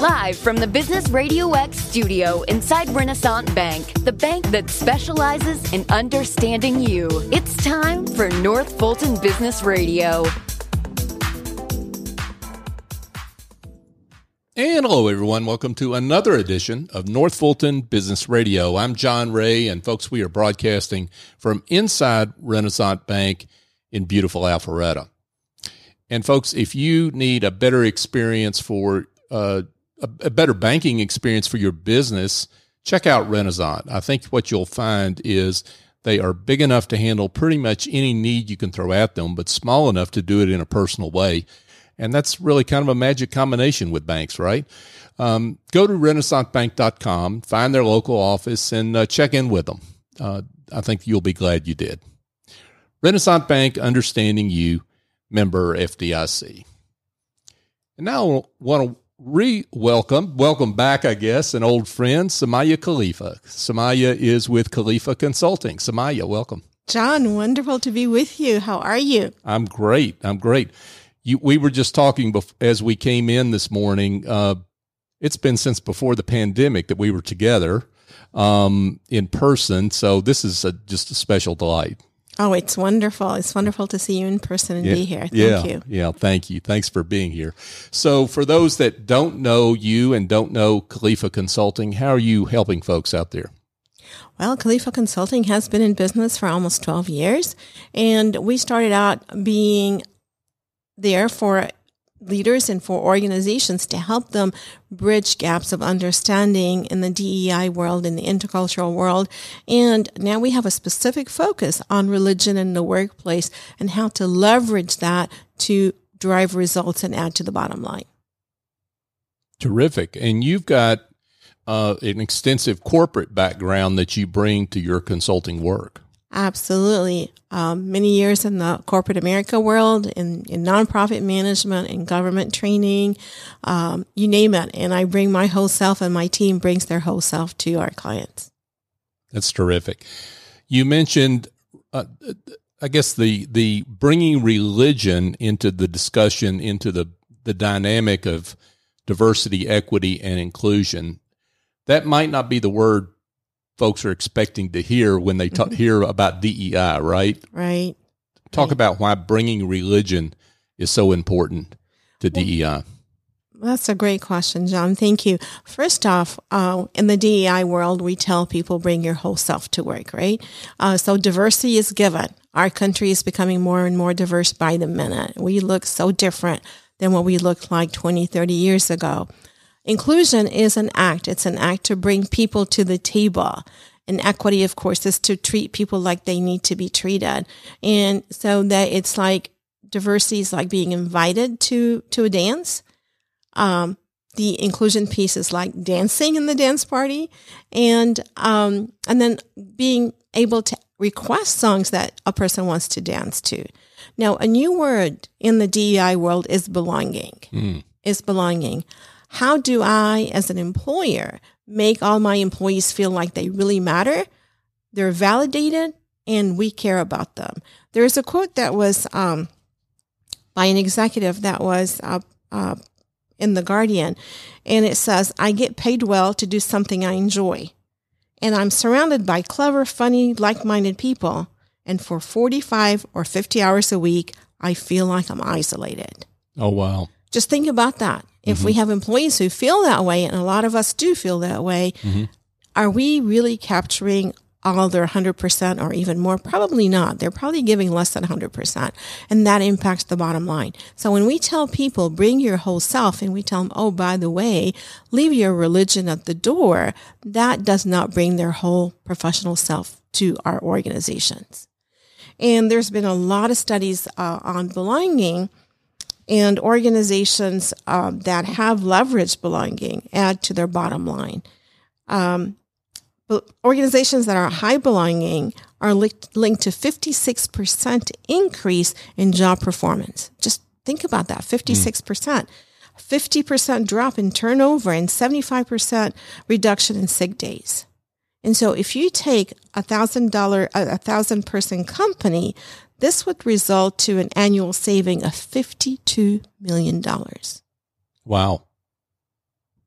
Live from the Business Radio X studio inside Renaissance Bank, the bank that specializes in understanding you. It's time for North Fulton Business Radio. And hello, everyone. Welcome to another edition of North Fulton Business Radio. I'm John Ray, and folks, we are broadcasting from inside Renaissance Bank in beautiful Alpharetta. And folks, if you need a better experience for uh, a, a better banking experience for your business, check out Renaissance. I think what you'll find is they are big enough to handle pretty much any need you can throw at them, but small enough to do it in a personal way. And that's really kind of a magic combination with banks, right? Um, go to renaissancebank.com, find their local office, and uh, check in with them. Uh, I think you'll be glad you did. Renaissance Bank, understanding you, member FDIC. And now I want to re welcome, welcome back, I guess, an old friend, Samaya Khalifa. Samaya is with Khalifa Consulting. Samaya, welcome. John, wonderful to be with you. How are you? I'm great. I'm great. You, we were just talking bef- as we came in this morning. Uh, it's been since before the pandemic that we were together um, in person. So this is a, just a special delight. Oh, it's wonderful. It's wonderful to see you in person and yeah, be here. Thank yeah, you. Yeah, thank you. Thanks for being here. So, for those that don't know you and don't know Khalifa Consulting, how are you helping folks out there? Well, Khalifa Consulting has been in business for almost 12 years, and we started out being there for leaders and for organizations to help them bridge gaps of understanding in the DEI world, in the intercultural world. And now we have a specific focus on religion in the workplace and how to leverage that to drive results and add to the bottom line. Terrific. And you've got uh, an extensive corporate background that you bring to your consulting work. Absolutely. Um, many years in the corporate America world, in, in nonprofit management, in government training, um, you name it. And I bring my whole self, and my team brings their whole self to our clients. That's terrific. You mentioned, uh, I guess the the bringing religion into the discussion, into the the dynamic of diversity, equity, and inclusion. That might not be the word folks are expecting to hear when they talk, mm-hmm. hear about DEI, right? Right. Talk right. about why bringing religion is so important to well, DEI. That's a great question, John. Thank you. First off, uh, in the DEI world, we tell people bring your whole self to work, right? Uh, so diversity is given. Our country is becoming more and more diverse by the minute. We look so different than what we looked like 20, 30 years ago. Inclusion is an act. It's an act to bring people to the table. And equity, of course, is to treat people like they need to be treated. And so that it's like diversity is like being invited to, to a dance. Um, the inclusion piece is like dancing in the dance party and, um, and then being able to request songs that a person wants to dance to. Now, a new word in the DEI world is belonging. Mm. Is belonging how do I, as an employer, make all my employees feel like they really matter? They're validated and we care about them. There's a quote that was um, by an executive that was uh, uh, in The Guardian, and it says, I get paid well to do something I enjoy. And I'm surrounded by clever, funny, like minded people. And for 45 or 50 hours a week, I feel like I'm isolated. Oh, wow. Just think about that. If mm-hmm. we have employees who feel that way, and a lot of us do feel that way, mm-hmm. are we really capturing all their 100% or even more? Probably not. They're probably giving less than 100%. And that impacts the bottom line. So when we tell people, bring your whole self, and we tell them, oh, by the way, leave your religion at the door, that does not bring their whole professional self to our organizations. And there's been a lot of studies uh, on belonging and organizations um, that have leveraged belonging add to their bottom line. Um, organizations that are high belonging are linked, linked to 56% increase in job performance. Just think about that 56%. Mm. 50% drop in turnover and 75% reduction in sick days. And so if you take a thousand dollar, a thousand person company this would result to an annual saving of $52 million. Wow.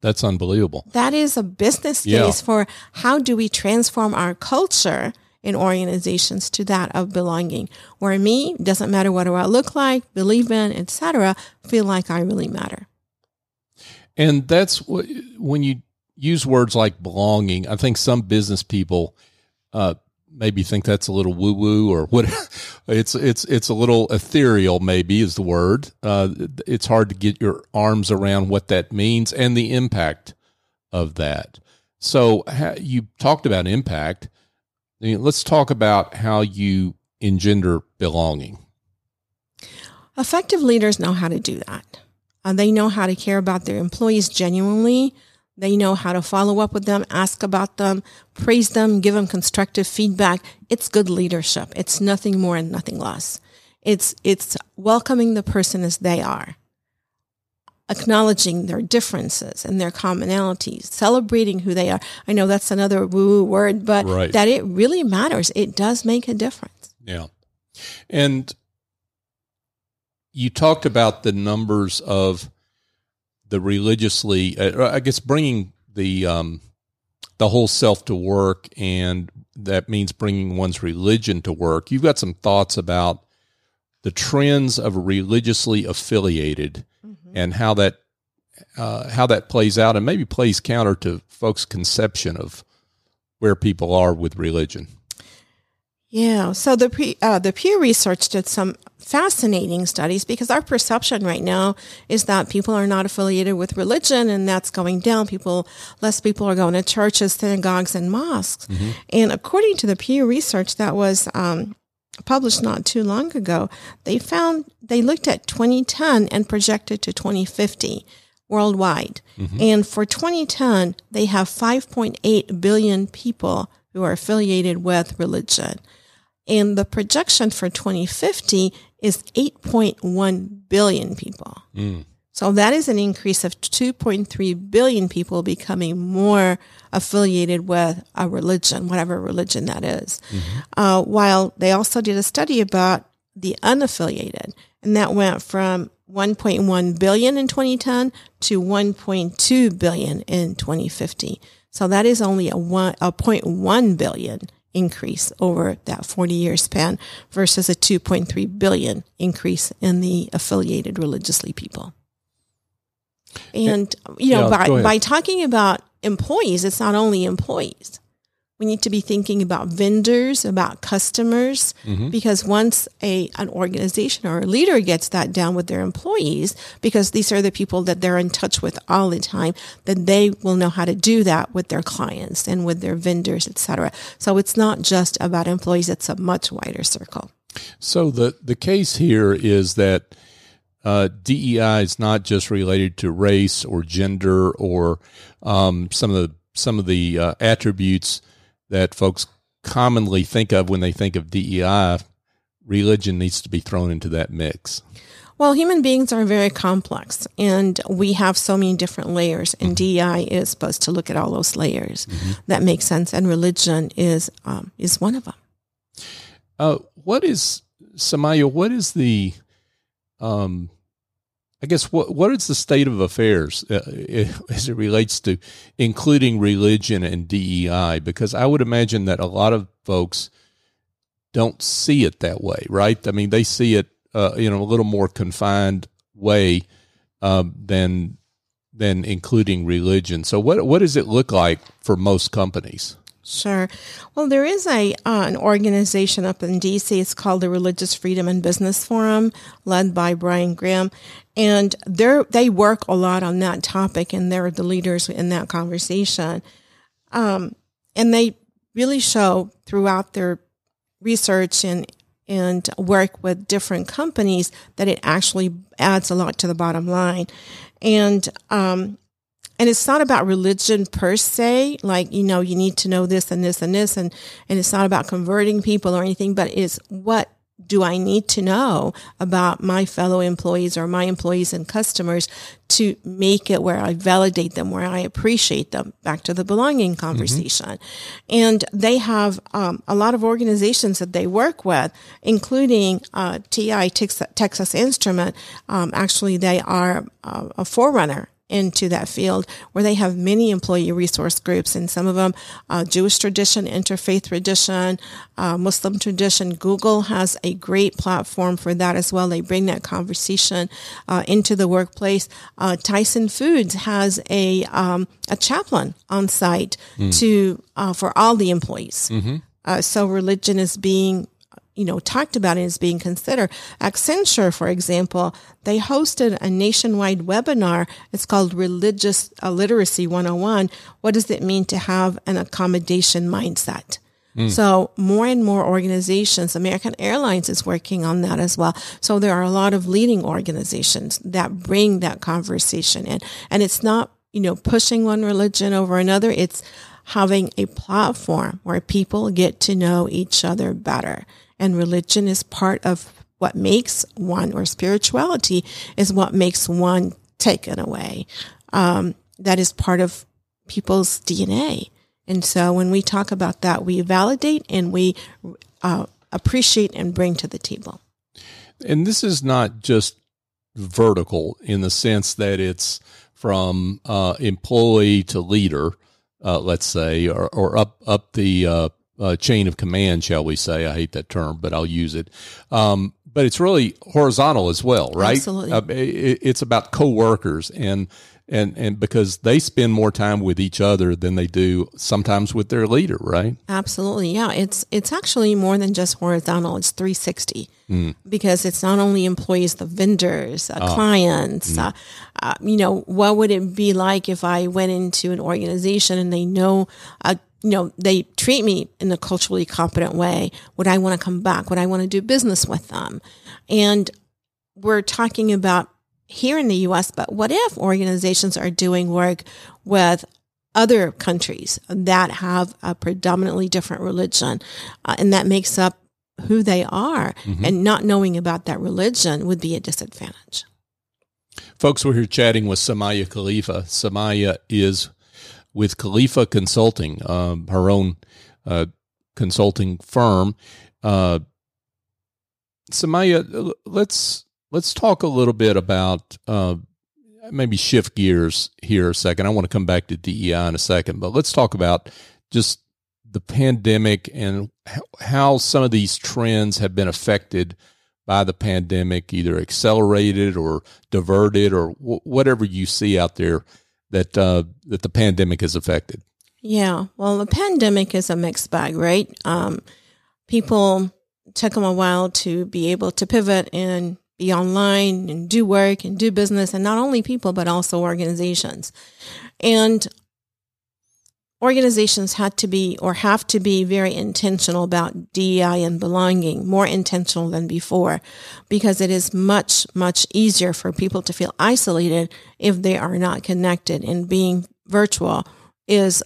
That's unbelievable. That is a business case Yeah. for how do we transform our culture in organizations to that of belonging, where me doesn't matter what do I look like, believe in, etc., feel like I really matter. And that's what, when you use words like belonging, I think some business people uh, maybe think that's a little woo woo or what. It's it's it's a little ethereal. Maybe is the word. Uh, it's hard to get your arms around what that means and the impact of that. So you talked about impact. I mean, let's talk about how you engender belonging. Effective leaders know how to do that. Uh, they know how to care about their employees genuinely. They know how to follow up with them, ask about them, praise them, give them constructive feedback. It's good leadership. It's nothing more and nothing less. It's, it's welcoming the person as they are, acknowledging their differences and their commonalities, celebrating who they are. I know that's another woo woo word, but Right. that it really matters. It does make a difference. Yeah. And you talked about the numbers of the religiously, uh, I guess, bringing the um, the whole self to work, and that means bringing one's religion to work. You've got some thoughts about the trends of religiously affiliated and how that uh, how that plays out, and maybe plays counter to folks' conception of where people are with religion. Yeah. So the pre, uh, the Pew Research did some fascinating studies because our perception right now is that people are not affiliated with religion and that's going down. People, less people are going to churches, synagogues, and mosques. And according to the Pew Research that was um, published not too long ago, they found they looked at 2010 and projected to 2050 worldwide. And for 2010, they have 5.8 billion people who are affiliated with religion. And the projection for 2050 is 8.1 billion people. So that is an increase of 2.3 billion people becoming more affiliated with a religion, whatever religion that is. Uh, while they also did a study about the unaffiliated, and that went from 1.1 billion in 2010 to 1.2 billion in 2050. So that is only a one, a 0.1 billion increase over that 40 year span versus a 2.3 billion increase in the affiliated religiously people. And, you know, Yeah, by, by talking about employees, it's not only employees. We need to be thinking about vendors, about customers, Mm-hmm. because once a an organization or a leader gets that down with their employees, because these are the people that they're in touch with all the time, then they will know how to do that with their clients and with their vendors, et cetera. So it's not just about employees; it's a much wider circle. So the the case here is that uh, DEI is not just related to race or gender or um, some of the some of the uh, attributes that folks commonly think of when they think of DEI. Religion needs to be thrown into that mix. Well, human beings are very complex and we have so many different layers and DEI is supposed to look at all those layers. That makes sense. And religion is, um, is one of them. Uh, what is Samaya? What is the, um, I guess what what is the state of affairs uh, as it relates to including religion and DEI? Because I would imagine that a lot of folks don't see it that way, right? I mean, they see it uh, in a little more confined way um, than than including religion. So, what what does it look like for most companies? Sure. Well, there is a uh, an organization up in DC. It's called the Religious Freedom and Business Forum, led by Brian Grim, and they they work a lot on that topic, and they're the leaders in that conversation. Um, and they really show throughout their research and and work with different companies that it actually adds a lot to the bottom line, and um, and it's not about religion per se like you know you need to know this and this and this and and it's not about converting people or anything but it's what do I need to know about my fellow employees or my employees and customers to make it where I validate them, where I appreciate them? Back to the belonging conversation. And they have um, a lot of organizations that they work with, including uh, TI Texas, Texas Instrument. Um, actually, they are uh, a forerunner into that field where they have many employee resource groups and some of them uh, Jewish tradition, interfaith tradition, uh, Muslim tradition. Google has a great platform for that as well. They bring that conversation uh, into the workplace. Uh, Tyson Foods has a um, a chaplain on site mm. to uh, for all the employees. Mm-hmm. Uh, so religion is being you know, talked about and is being considered. Accenture, for example, they hosted a nationwide webinar. It's called Religious Literacy 101. What does it mean to have an accommodation mindset? Mm. So more and more organizations, American Airlines is working on that as well. So there are a lot of leading organizations that bring that conversation in. And it's not, you know, pushing one religion over another. It's having a platform where people get to know each other better and religion is part of what makes one, or spirituality is what makes one taken away. Um, that is part of people's DNA. And so when we talk about that, we validate and we uh, appreciate and bring to the table. And this is not just vertical in the sense that it's from uh, employee to leader, uh, let's say, or, or up up the uh, chain of command, shall we say? I hate that term, but I'll use it. Um, but it's really horizontal as well, right? Absolutely. Uh, it, it's about coworkers and and and because they spend more time with each other than they do sometimes with their leader, right? Absolutely. Yeah, it's it's actually more than just horizontal. It's 360 mm. because it's not only employees, the vendors, uh, clients. Mm. Uh, uh, you know, what would it be like if I went into an organization and they know a you know, they treat me in a culturally competent way. Would I want to come back? Would I want to do business with them? And we're talking about here in the US, but what if organizations are doing work with other countries that have a predominantly different religion uh, and that makes up who they are mm-hmm. and not knowing about that religion would be a disadvantage. Folks, we're here chatting with Samaya Khalifa. Samaya is with Khalifa Consulting, um, her own uh, consulting firm. Uh, Samaya, let's let's talk a little bit about uh, maybe shift gears here a second. I want to come back to DEI in a second, but let's talk about just the pandemic and how some of these trends have been affected by the pandemic, either accelerated or diverted or whatever you see out there that uh, that the pandemic has affected? Yeah, well, the pandemic is a mixed bag, right? Um, people took them a while to be able to pivot and be online and do work and do business, and not only people but also organizations. And organizations had to be or have to be very intentional about DEI and belonging, more intentional than before, because it is much, much easier for people to feel isolated if they are not connected and being virtual is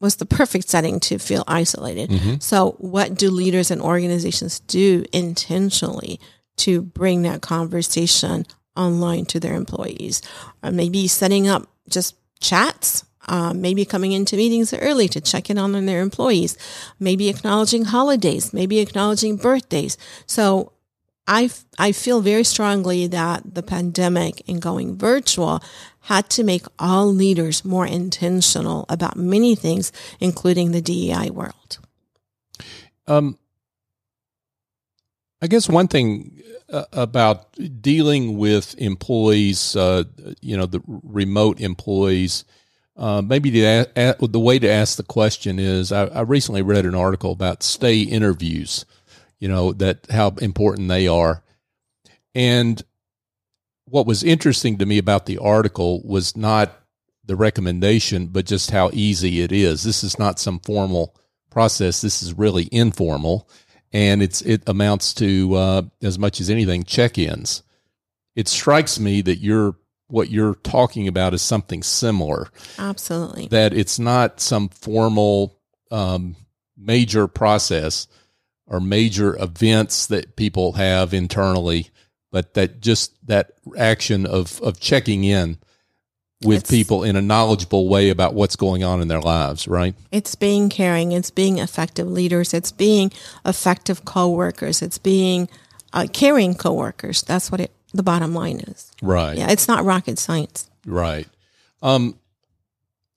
was the perfect setting to feel isolated. Mm-hmm. So what do leaders and organizations do intentionally to bring that conversation online to their employees? Or maybe setting up just chats um, maybe coming into meetings early to check in on their employees, maybe acknowledging holidays, maybe acknowledging birthdays. So I, I feel very strongly that the pandemic and going virtual had to make all leaders more intentional about many things, including the DEI world. Um, I guess one thing uh, about dealing with employees, uh, you know, the remote employees, uh, maybe the, the way to ask the question is I, I, recently read an article about stay interviews, you know, that how important they are. And what was interesting to me about the article was not the recommendation, but just how easy it is. This is not some formal process. This is really informal. And it's, it amounts to, uh, as much as anything, check ins. It strikes me that you're what you're talking about is something similar. Absolutely. That it's not some formal um, major process or major events that people have internally, but that just that action of of checking in with it's, people in a knowledgeable way about what's going on in their lives, right? It's being caring, it's being effective leaders, it's being effective coworkers, it's being uh, caring coworkers. That's what it the bottom line is. Right. Yeah, it's not rocket science. Right. Um,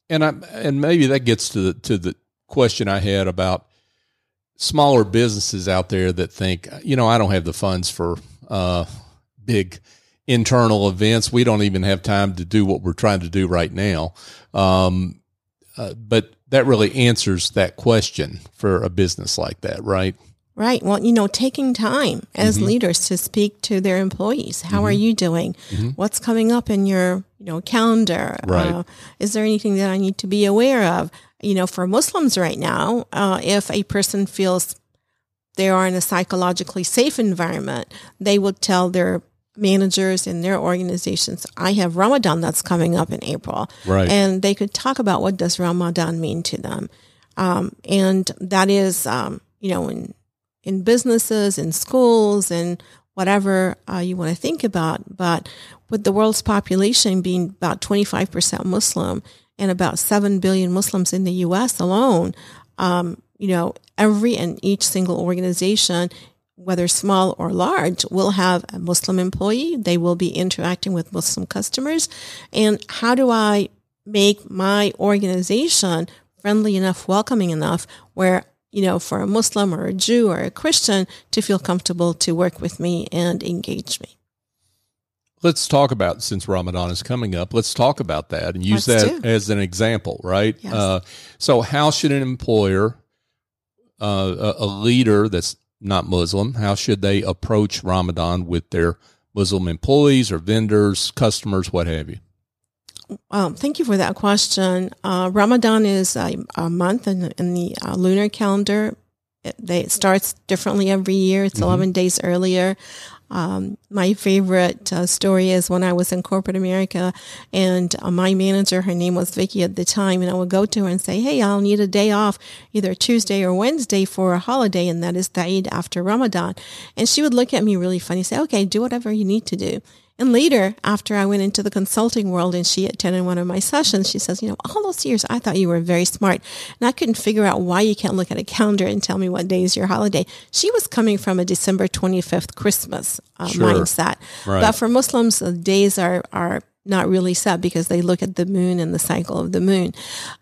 and I and maybe that gets to the to the question I had about smaller businesses out there that think, you know, I don't have the funds for uh, big internal events. We don't even have time to do what we're trying to do right now. Um, uh, but that really answers that question for a business like that, right? Right. Well, you know, taking time as mm-hmm. leaders to speak to their employees. How mm-hmm. are you doing? Mm-hmm. What's coming up in your, you know, calendar? Right. Uh, is there anything that I need to be aware of? You know, for Muslims right now, uh, if a person feels they are in a psychologically safe environment, they will tell their managers in their organizations, I have Ramadan that's coming up in April. Right. And they could talk about what does Ramadan mean to them. Um, and that is, um, you know, in, in businesses, in schools, and whatever uh, you want to think about. But with the world's population being about 25% Muslim and about 7 billion Muslims in the U.S. alone, um, you know, every and each single organization whether small or large, will have a Muslim employee. They will be interacting with Muslim customers. And how do I make my organization friendly enough, welcoming enough where, you know, for a Muslim or a Jew or a Christian to feel comfortable to work with me and engage me? Let's talk about since Ramadan is coming up. Let's talk about that and use let's that do. as an example, right? Yes. Uh, so, how should an employer, uh, a, a leader that's not Muslim, how should they approach Ramadan with their Muslim employees or vendors, customers, what have you? Um, thank you for that question. Uh, Ramadan is a, a month in, in the uh, lunar calendar. It, they, it starts differently every year. It's mm-hmm. 11 days earlier. Um, my favorite uh, story is when I was in corporate America and uh, my manager, her name was Vicky at the time, and I would go to her and say, Hey, I'll need a day off either Tuesday or Wednesday for a holiday, and that is the Eid after Ramadan. And she would look at me really funny, say, Okay, do whatever you need to do. And later, after I went into the consulting world and she attended one of my sessions, she says, you know, all those years I thought you were very smart and I couldn't figure out why you can't look at a calendar and tell me what day is your holiday. She was coming from a December 25th Christmas uh, sure. mindset. Right. But for Muslims, the days are, are not really set because they look at the moon and the cycle of the moon.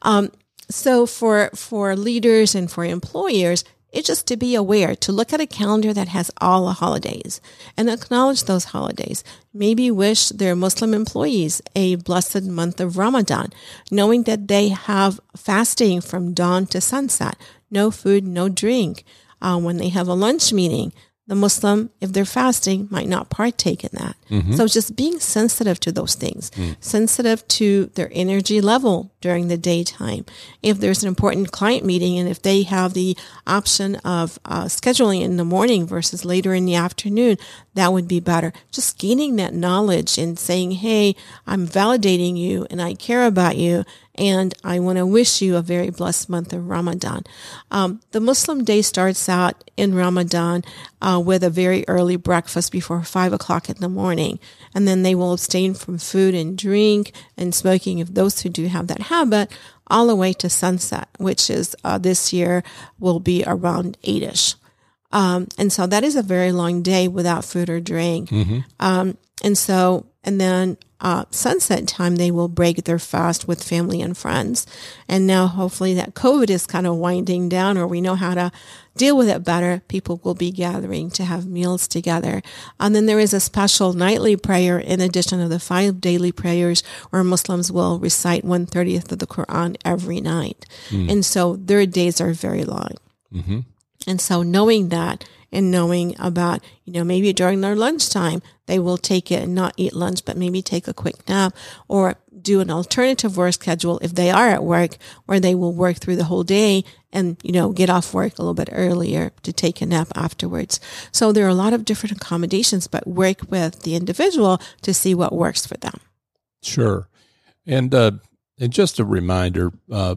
Um, so for, for leaders and for employers, it's just to be aware, to look at a calendar that has all the holidays and acknowledge those holidays. Maybe wish their Muslim employees a blessed month of Ramadan, knowing that they have fasting from dawn to sunset, no food, no drink. Uh, when they have a lunch meeting, the Muslim, if they're fasting, might not partake in that. Mm-hmm. So just being sensitive to those things, mm. sensitive to their energy level during the daytime. If there's an important client meeting and if they have the option of uh, scheduling in the morning versus later in the afternoon, that would be better. Just gaining that knowledge and saying, Hey, I'm validating you and I care about you and I want to wish you a very blessed month of Ramadan. Um, the Muslim day starts out in Ramadan uh, with a very early breakfast before five o'clock in the morning, and then they will abstain from food and drink and smoking if those who do have that habit, all the way to sunset, which is uh, this year will be around eight-ish. Um, and so that is a very long day without food or drink. Mm-hmm. Um, and so, and then uh, sunset time, they will break their fast with family and friends. And now, hopefully, that COVID is kind of winding down, or we know how to deal with it better. People will be gathering to have meals together. And then there is a special nightly prayer in addition to the five daily prayers, where Muslims will recite one thirtieth of the Quran every night. Mm. And so their days are very long. Mm-hmm. And so knowing that and knowing about, you know, maybe during their lunchtime, they will take it and not eat lunch, but maybe take a quick nap or do an alternative work schedule if they are at work where they will work through the whole day and, you know, get off work a little bit earlier to take a nap afterwards. So there are a lot of different accommodations, but work with the individual to see what works for them. Sure. And, uh, and just a reminder, uh,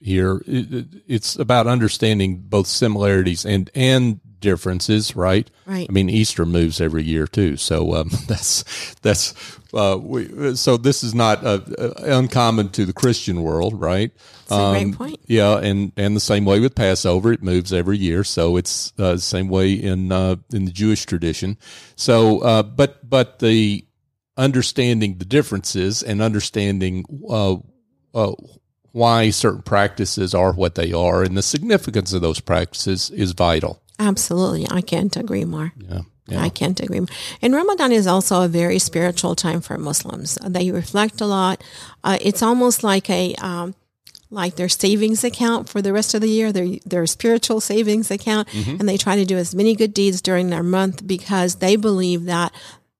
here. it's about understanding both similarities and and differences, right? Right. I mean, Easter moves every year too, so um, that's that's uh, we, so this is not uh, uh, uncommon to the Christian world, right? That's um, a great point. Yeah, and and the same way with Passover, it moves every year, so it's uh, the same way in uh, in the Jewish tradition. So, uh, but but the understanding the differences and understanding uh, uh, why certain practices are what they are and the significance of those practices is vital. Absolutely. I can't agree more. Yeah. Yeah. I can't agree. more. And Ramadan is also a very spiritual time for Muslims. They reflect a lot. Uh, it's almost like a, um, like their savings account for the rest of the year, their their spiritual savings account, Mm-hmm. and they try to do as many good deeds during their month because they believe that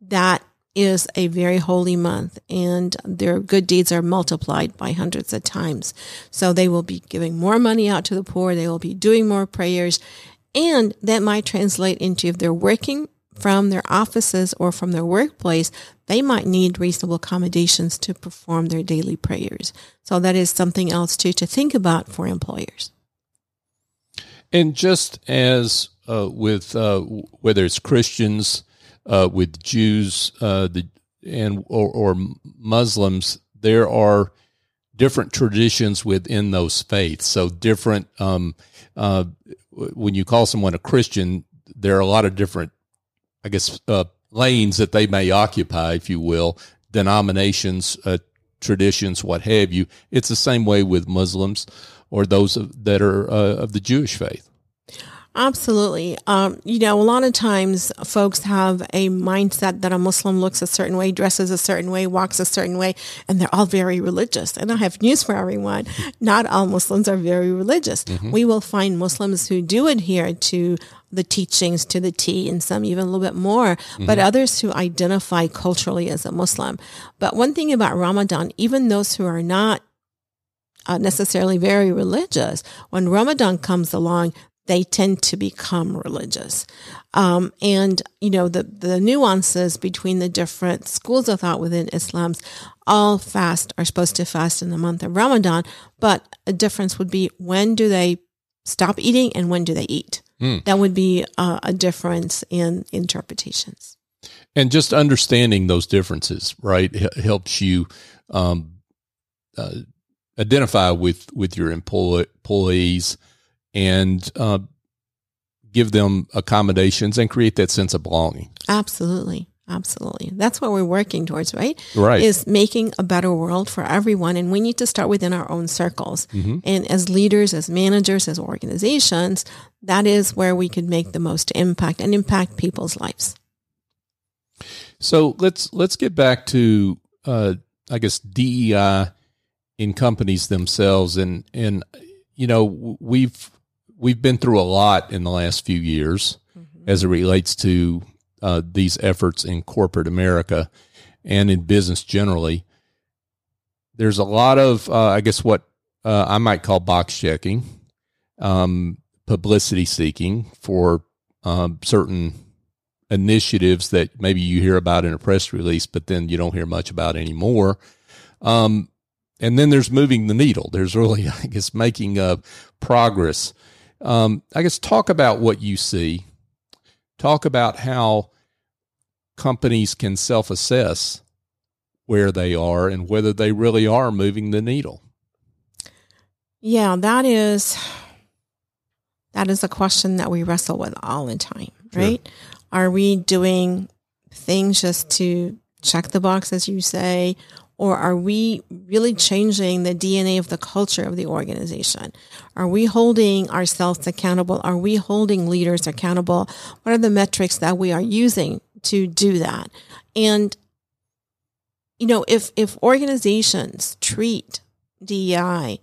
that is a very holy month and their good deeds are multiplied by hundreds of times. So they will be giving more money out to the poor, they will be doing more prayers, and that might translate into if they're working from their offices or from their workplace, they might need reasonable accommodations to perform their daily prayers. So that is something else too to think about for employers. And just as uh, with uh, whether it's Christians, uh, with Jews, uh, the and or, or Muslims, there are different traditions within those faiths. So different. Um, uh, when you call someone a Christian, there are a lot of different, I guess, uh, lanes that they may occupy, if you will, denominations, uh, traditions, what have you. It's the same way with Muslims or those that are uh, of the Jewish faith. Absolutely. Um, you know, a lot of times folks have a mindset that a Muslim looks a certain way, dresses a certain way, walks a certain way, and they're all very religious. And I have news for everyone. Not all Muslims are very religious. We will find Muslims who do adhere to the teachings to the T and some even a little bit more, but others who identify culturally as a Muslim. But one thing about Ramadan, even those who are not uh, necessarily very religious, when Ramadan comes along, they tend to become religious. Um, and, you know, the, the nuances between the different schools of thought within Islam's all fast are supposed to fast in the month of Ramadan, but a difference would be when do they stop eating and when do they eat? That would be uh, a difference in interpretations. and just understanding those differences right h- helps you um, uh, identify with with your employ- employees and uh, give them accommodations and create that sense of belonging Absolutely. Absolutely. That's what we're working towards, right? Right. Is making a better world for everyone. And we need to start within our own circles. And as leaders, as managers, as organizations, that is where we can make the most impact and impact people's lives. so let's let's get back to uh, i guess dei in companies themselves and and you know we've we've been through a lot in the last few years as it relates to uh, these efforts in corporate America and in business generally. There's a lot of, uh, I guess, what uh, I might call box checking, um, publicity seeking for um, certain initiatives that maybe you hear about in a press release, but then you don't hear much about anymore. Um, and then there's moving the needle. There's really, I guess, making uh, progress. Um, I guess talk about what you see. Talk about how companies can self assess where they are and whether they really are moving the needle. Yeah, that is that is a question that we wrestle with all the time, Sure. right? Are we doing things just to check the box as you say or are we really changing the DNA of the culture of the organization? Are we holding ourselves accountable? Are we holding leaders accountable? What are the metrics that we are using to do that? And you know, if if organizations treat DEI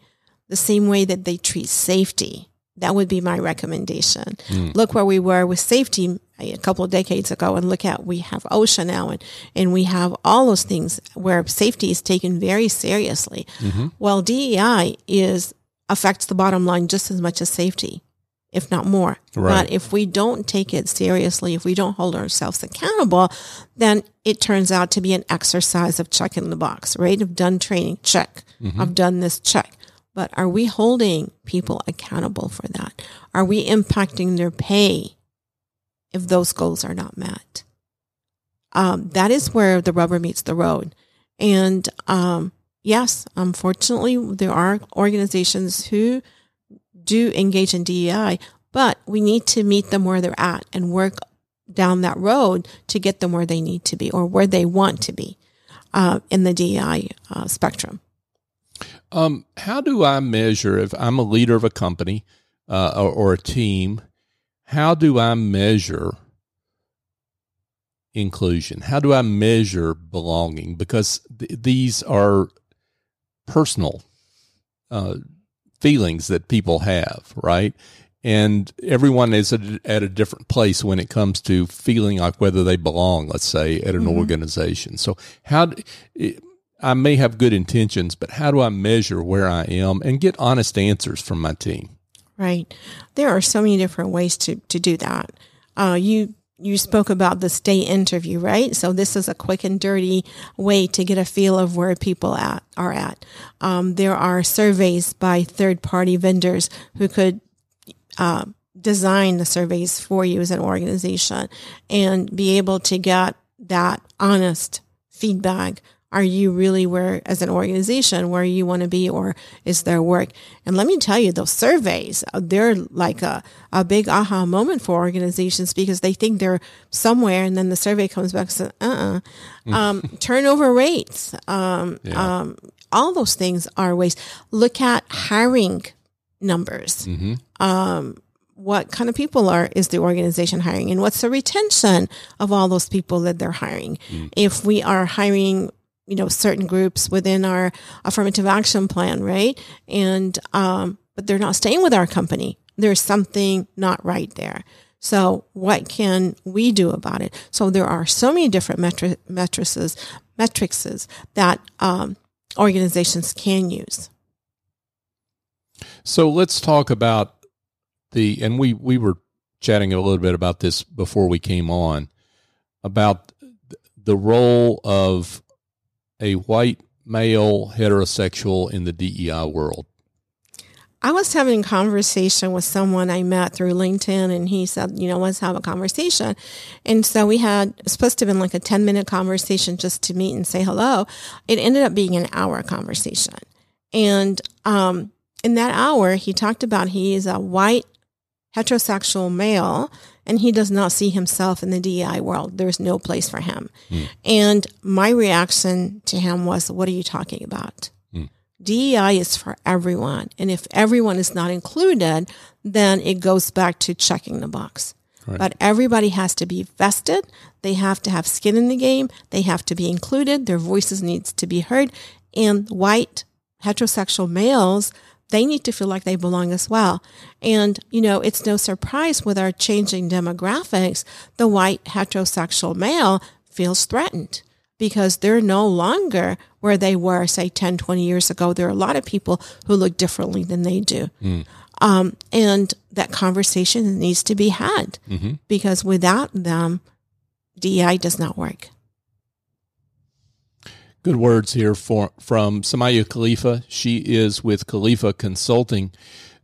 the same way that they treat safety. That would be my recommendation. Hmm. Look where we were with safety a couple of decades ago and look at we have OSHA now and, and we have all those things where safety is taken very seriously. Mm-hmm. Well, DEI is affects the bottom line just as much as safety, if not more. Right. But if we don't take it seriously, if we don't hold ourselves accountable, then it turns out to be an exercise of checking the box, right? I've done training, check. Mm-hmm. I've done this, check. But are we holding people accountable for that? Are we impacting their pay if those goals are not met? Um, that is where the rubber meets the road. And um, yes, unfortunately, there are organizations who do engage in DEI, but we need to meet them where they're at and work down that road to get them where they need to be or where they want to be. uh, in the DEI uh, spectrum. Um, how do I measure if I'm a leader of a company uh, or, or, a team? How do I measure inclusion? How do I measure belonging? Because th- these are personal uh, feelings that people have, right? And everyone is at a different place when it comes to feeling like whether they belong, let's say, at an mm-hmm. organization. So, how do, I may have good intentions, but how do I measure where I am and get honest answers from my team? Right. There are so many different ways to, to do that. Uh, you you spoke about the stay interview, right? So this is a quick and dirty way to get a feel of where people at are at. Um, there are surveys by third party vendors who could uh, design the surveys for you as an organization and be able to get that honest feedback are you really where, as an organization, where you want to be, or is there work? And let me tell you, those surveys, uh, they're like a, a big aha moment for organizations because they think they're somewhere, and then the survey comes back and says, uh uh um, turnover rates, um, yeah. um, all those things are ways. Look at hiring numbers. Mm-hmm. Um, what kind of people are is the organization hiring and what's the retention of all those people that they're hiring mm. if we are hiring you know, certain groups within our affirmative action plan, right? And, um, but they're not staying with our company. There's something not right there. So what can we do about it? So there are so many different metri- matrices, metrics that, um, organizations can use. So let's talk about the, and we, we were chatting a little bit about this before we came on about the role of a white male heterosexual in the DEI world? I was having a conversation with someone I met through LinkedIn and he said, you know, let's have a conversation. And so we had, supposed to have been like a 10 minute conversation just to meet and say hello. It ended up being an hour conversation. And, um, in that hour, he talked about he is a white heterosexual male and he does not see himself in the DEI world. There's no place for him. Mm. And my reaction to him was, what are you talking about? Mm. DEI is for everyone. And if everyone is not included, then it goes back to checking the box. Right. But everybody has to be vested. They have to have skin in the game. They have to be included. Their voices needs to be heard. And white heterosexual males they need to feel like they belong as well. And, you know, it's no surprise with our changing demographics, the white heterosexual male feels threatened because they're no longer where they were, say, 10, 20 years ago. There are a lot of people who look differently than they do. Mm. Um, and that conversation needs to be had mm-hmm. because without them, DEI does not work. Good words here for, from Samaya Khalifa. She is with Khalifa Consulting.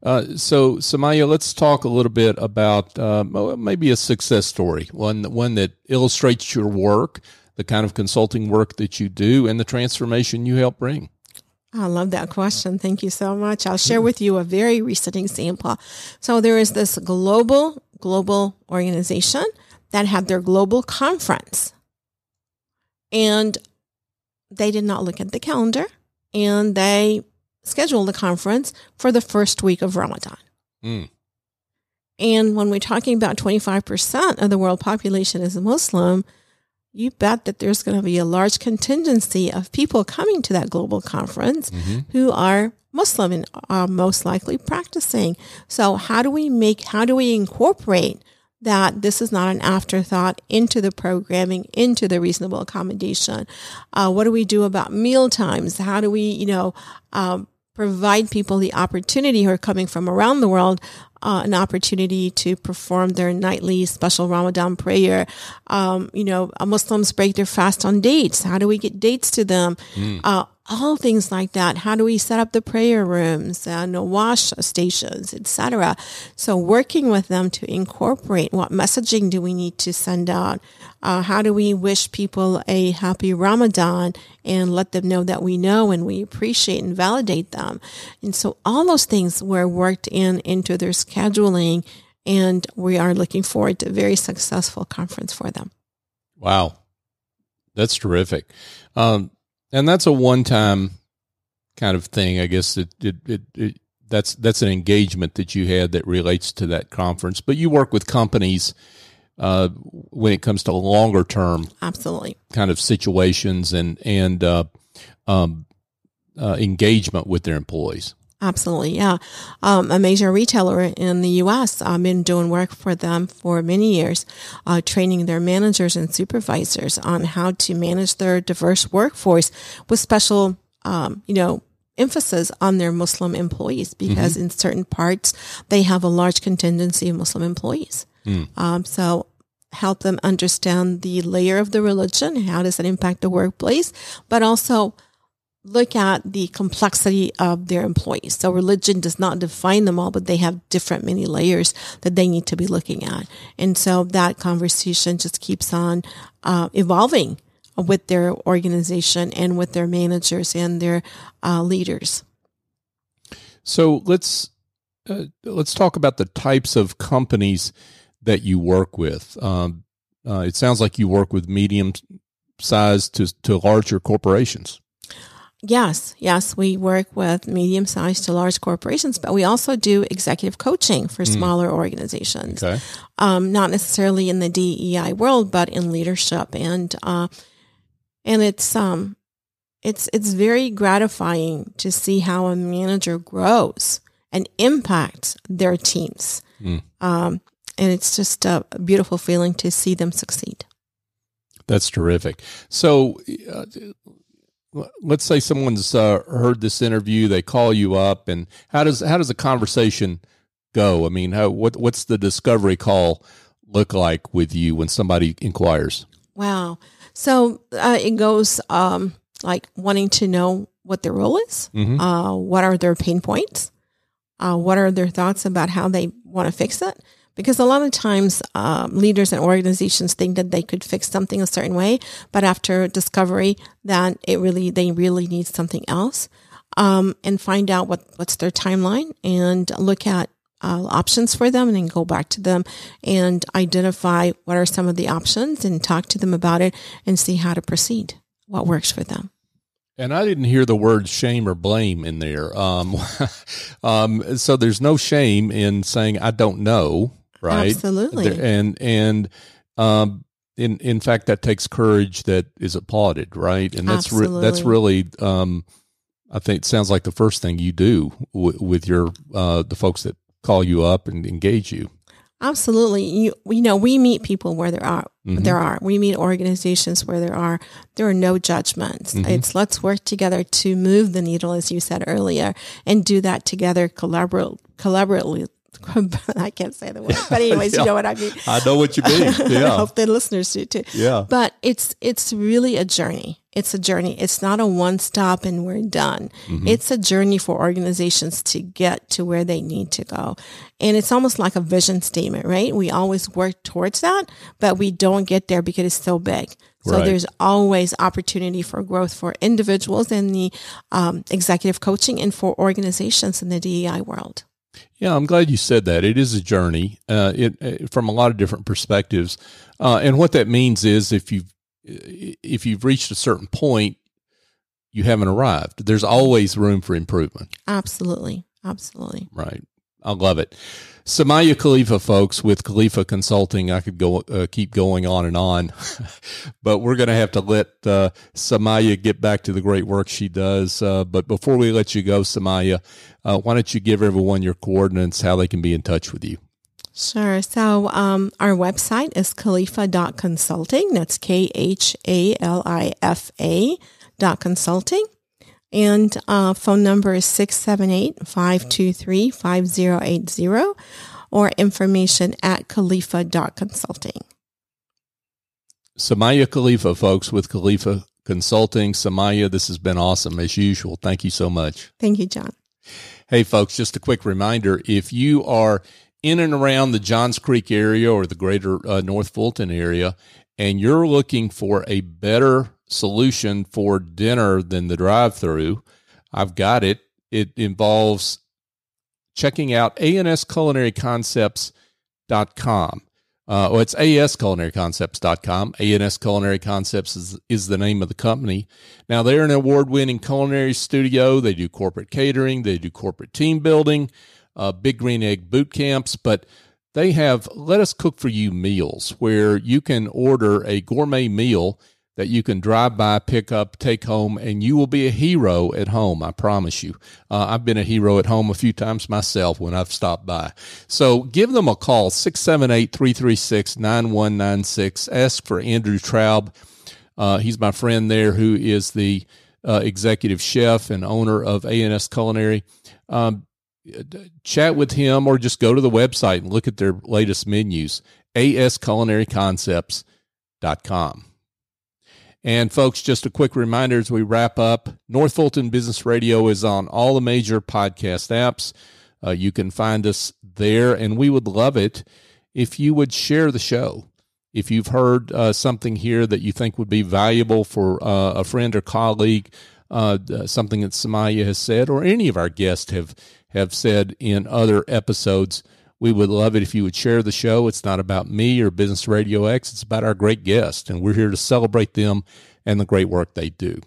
Uh, so, Samaya, let's talk a little bit about uh, maybe a success story, one one that illustrates your work, the kind of consulting work that you do, and the transformation you help bring. I love that question. Thank you so much. I'll share with you a very recent example. So there is this global global organization that had their global conference. And they did not look at the calendar and they scheduled the conference for the first week of Ramadan. Mm. And when we're talking about 25% of the world population is Muslim, you bet that there's going to be a large contingency of people coming to that global conference mm-hmm. who are Muslim and are most likely practicing. So how do we make, how do we incorporate that this is not an afterthought into the programming, into the reasonable accommodation. Uh, what do we do about meal times? How do we, you know, um, provide people the opportunity who are coming from around the world uh, an opportunity to perform their nightly special Ramadan prayer. Um, you know, Muslims break their fast on dates. How do we get dates to them? Mm. Uh, all things like that. How do we set up the prayer rooms and wash stations, etc. So working with them to incorporate what messaging do we need to send out? Uh, how do we wish people a happy Ramadan and let them know that we know and we appreciate and validate them? And so all those things were worked in into their scheduling and we are looking forward to a very successful conference for them. Wow. That's terrific. Um, And that's a one time kind of thing. I guess it, it, it, it, that's that's an engagement that you had that relates to that conference. But you work with companies uh, when it comes to longer term, absolutely, kind of situations and and uh, um, uh, engagement with their employees. Absolutely, yeah. Um, a major retailer in the U.S. I've been doing work for them for many years, uh, training their managers and supervisors on how to manage their diverse workforce with special, um, you know, emphasis on their Muslim employees because mm-hmm. in certain parts they have a large contingency of Muslim employees. Mm. Um, so help them understand the layer of the religion, how does it impact the workplace, but also look at the complexity of their employees. So religion does not define them all, but they have different many layers that they need to be looking at. And so that conversation just keeps on uh, evolving with their organization and with their managers and their uh, leaders. So let's uh, let's talk about the types of companies that you work with. Um, uh, it sounds like you work with medium sized to to larger corporations. Yes, yes, we work with medium sized to large corporations, but we also do executive coaching for mm. smaller organizations. Okay. Um, not necessarily in the DEI world, but in leadership, and uh, and it's um, it's it's very gratifying to see how a manager grows and impacts their teams. Mm. Um, and it's just a beautiful feeling to see them succeed. That's terrific. So, uh, let's say someone's uh, heard this interview, they call you up, and how does how does the conversation go? I mean, how what what's the discovery call look like with you when somebody inquires? Wow. So uh, it goes um, like wanting to know what their role is, mm-hmm. uh, what are their pain points, uh, what are their thoughts about how they want to fix it, because a lot of times um, leaders and organizations think that they could fix something a certain way but after discovery that it really they really need something else um, and find out what what's their timeline and look at uh, options for them and then go back to them and identify what are some of the options and talk to them about it and see how to proceed what works for them and I didn't hear the word shame or blame in there. Um, um, so there's no shame in saying I don't know right? Absolutely. And and um, in in fact, that takes courage that is applauded, right? And that's re- that's really um, I think it sounds like the first thing you do w- with your uh, the folks that call you up and engage you. Absolutely. You, you know, we meet people where there are, mm-hmm. there are, we meet organizations where there are, there are no judgments. Mm-hmm. It's let's work together to move the needle, as you said earlier, and do that together collaboratively, I can't say the word, but anyways, yeah. you know what I mean. I know what you mean. Yeah. I hope the listeners do too. Yeah. But it's it's really a journey. It's a journey. It's not a one stop and we're done. Mm-hmm. It's a journey for organizations to get to where they need to go. And it's almost like a vision statement, right? We always work towards that, but we don't get there because it's so big. So right. there's always opportunity for growth for individuals in the um, executive coaching and for organizations in the DEI world. Yeah, I'm glad you said that. It is a journey, uh, it, uh, from a lot of different perspectives, uh, and what that means is if you've if you've reached a certain point, you haven't arrived. There's always room for improvement. Absolutely, absolutely. Right. I love it. Samaya Khalifa, folks, with Khalifa Consulting. I could go uh, keep going on and on, but we're going to have to let uh, Samaya get back to the great work she does. Uh, but before we let you go, Samaya, uh, why don't you give everyone your coordinates, how they can be in touch with you? Sure. So um, our website is khalifa.consulting. That's K H A L I F A dot consulting. And uh, phone number is 678 523 5080 or information at khalifa.consulting. Samaya Khalifa, folks, with Khalifa Consulting. Samaya, this has been awesome as usual. Thank you so much. Thank you, John. Hey, folks, just a quick reminder if you are in and around the Johns Creek area or the greater uh, North Fulton area, and you're looking for a better solution for dinner than the drive through. I've got it. It involves checking out ansculinaryconcepts.com. Uh, oh, it's asculinaryconcepts.com. ANS Culinary Concepts is, is the name of the company. Now, they're an award winning culinary studio. They do corporate catering, they do corporate team building, uh, big green egg boot camps, but they have Let Us Cook For You meals where you can order a gourmet meal that you can drive by, pick up, take home, and you will be a hero at home. I promise you. Uh, I've been a hero at home a few times myself when I've stopped by. So give them a call, 678 336 9196. Ask for Andrew Traub. Uh, he's my friend there who is the uh, executive chef and owner of ANS Culinary. Um, chat with him or just go to the website and look at their latest menus, asculinaryconcepts.com. And folks, just a quick reminder as we wrap up North Fulton Business Radio is on all the major podcast apps. Uh, you can find us there, and we would love it if you would share the show. If you've heard uh, something here that you think would be valuable for uh, a friend or colleague, uh, something that Samaya has said, or any of our guests have have said in other episodes, we would love it if you would share the show. It's not about me or Business Radio X, it's about our great guests, and we're here to celebrate them and the great work they do.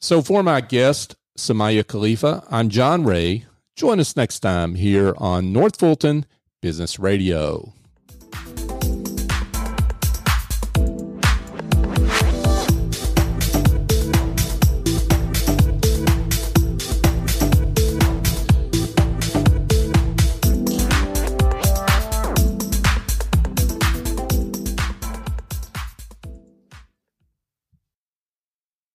So, for my guest, Samaya Khalifa, I'm John Ray. Join us next time here on North Fulton Business Radio.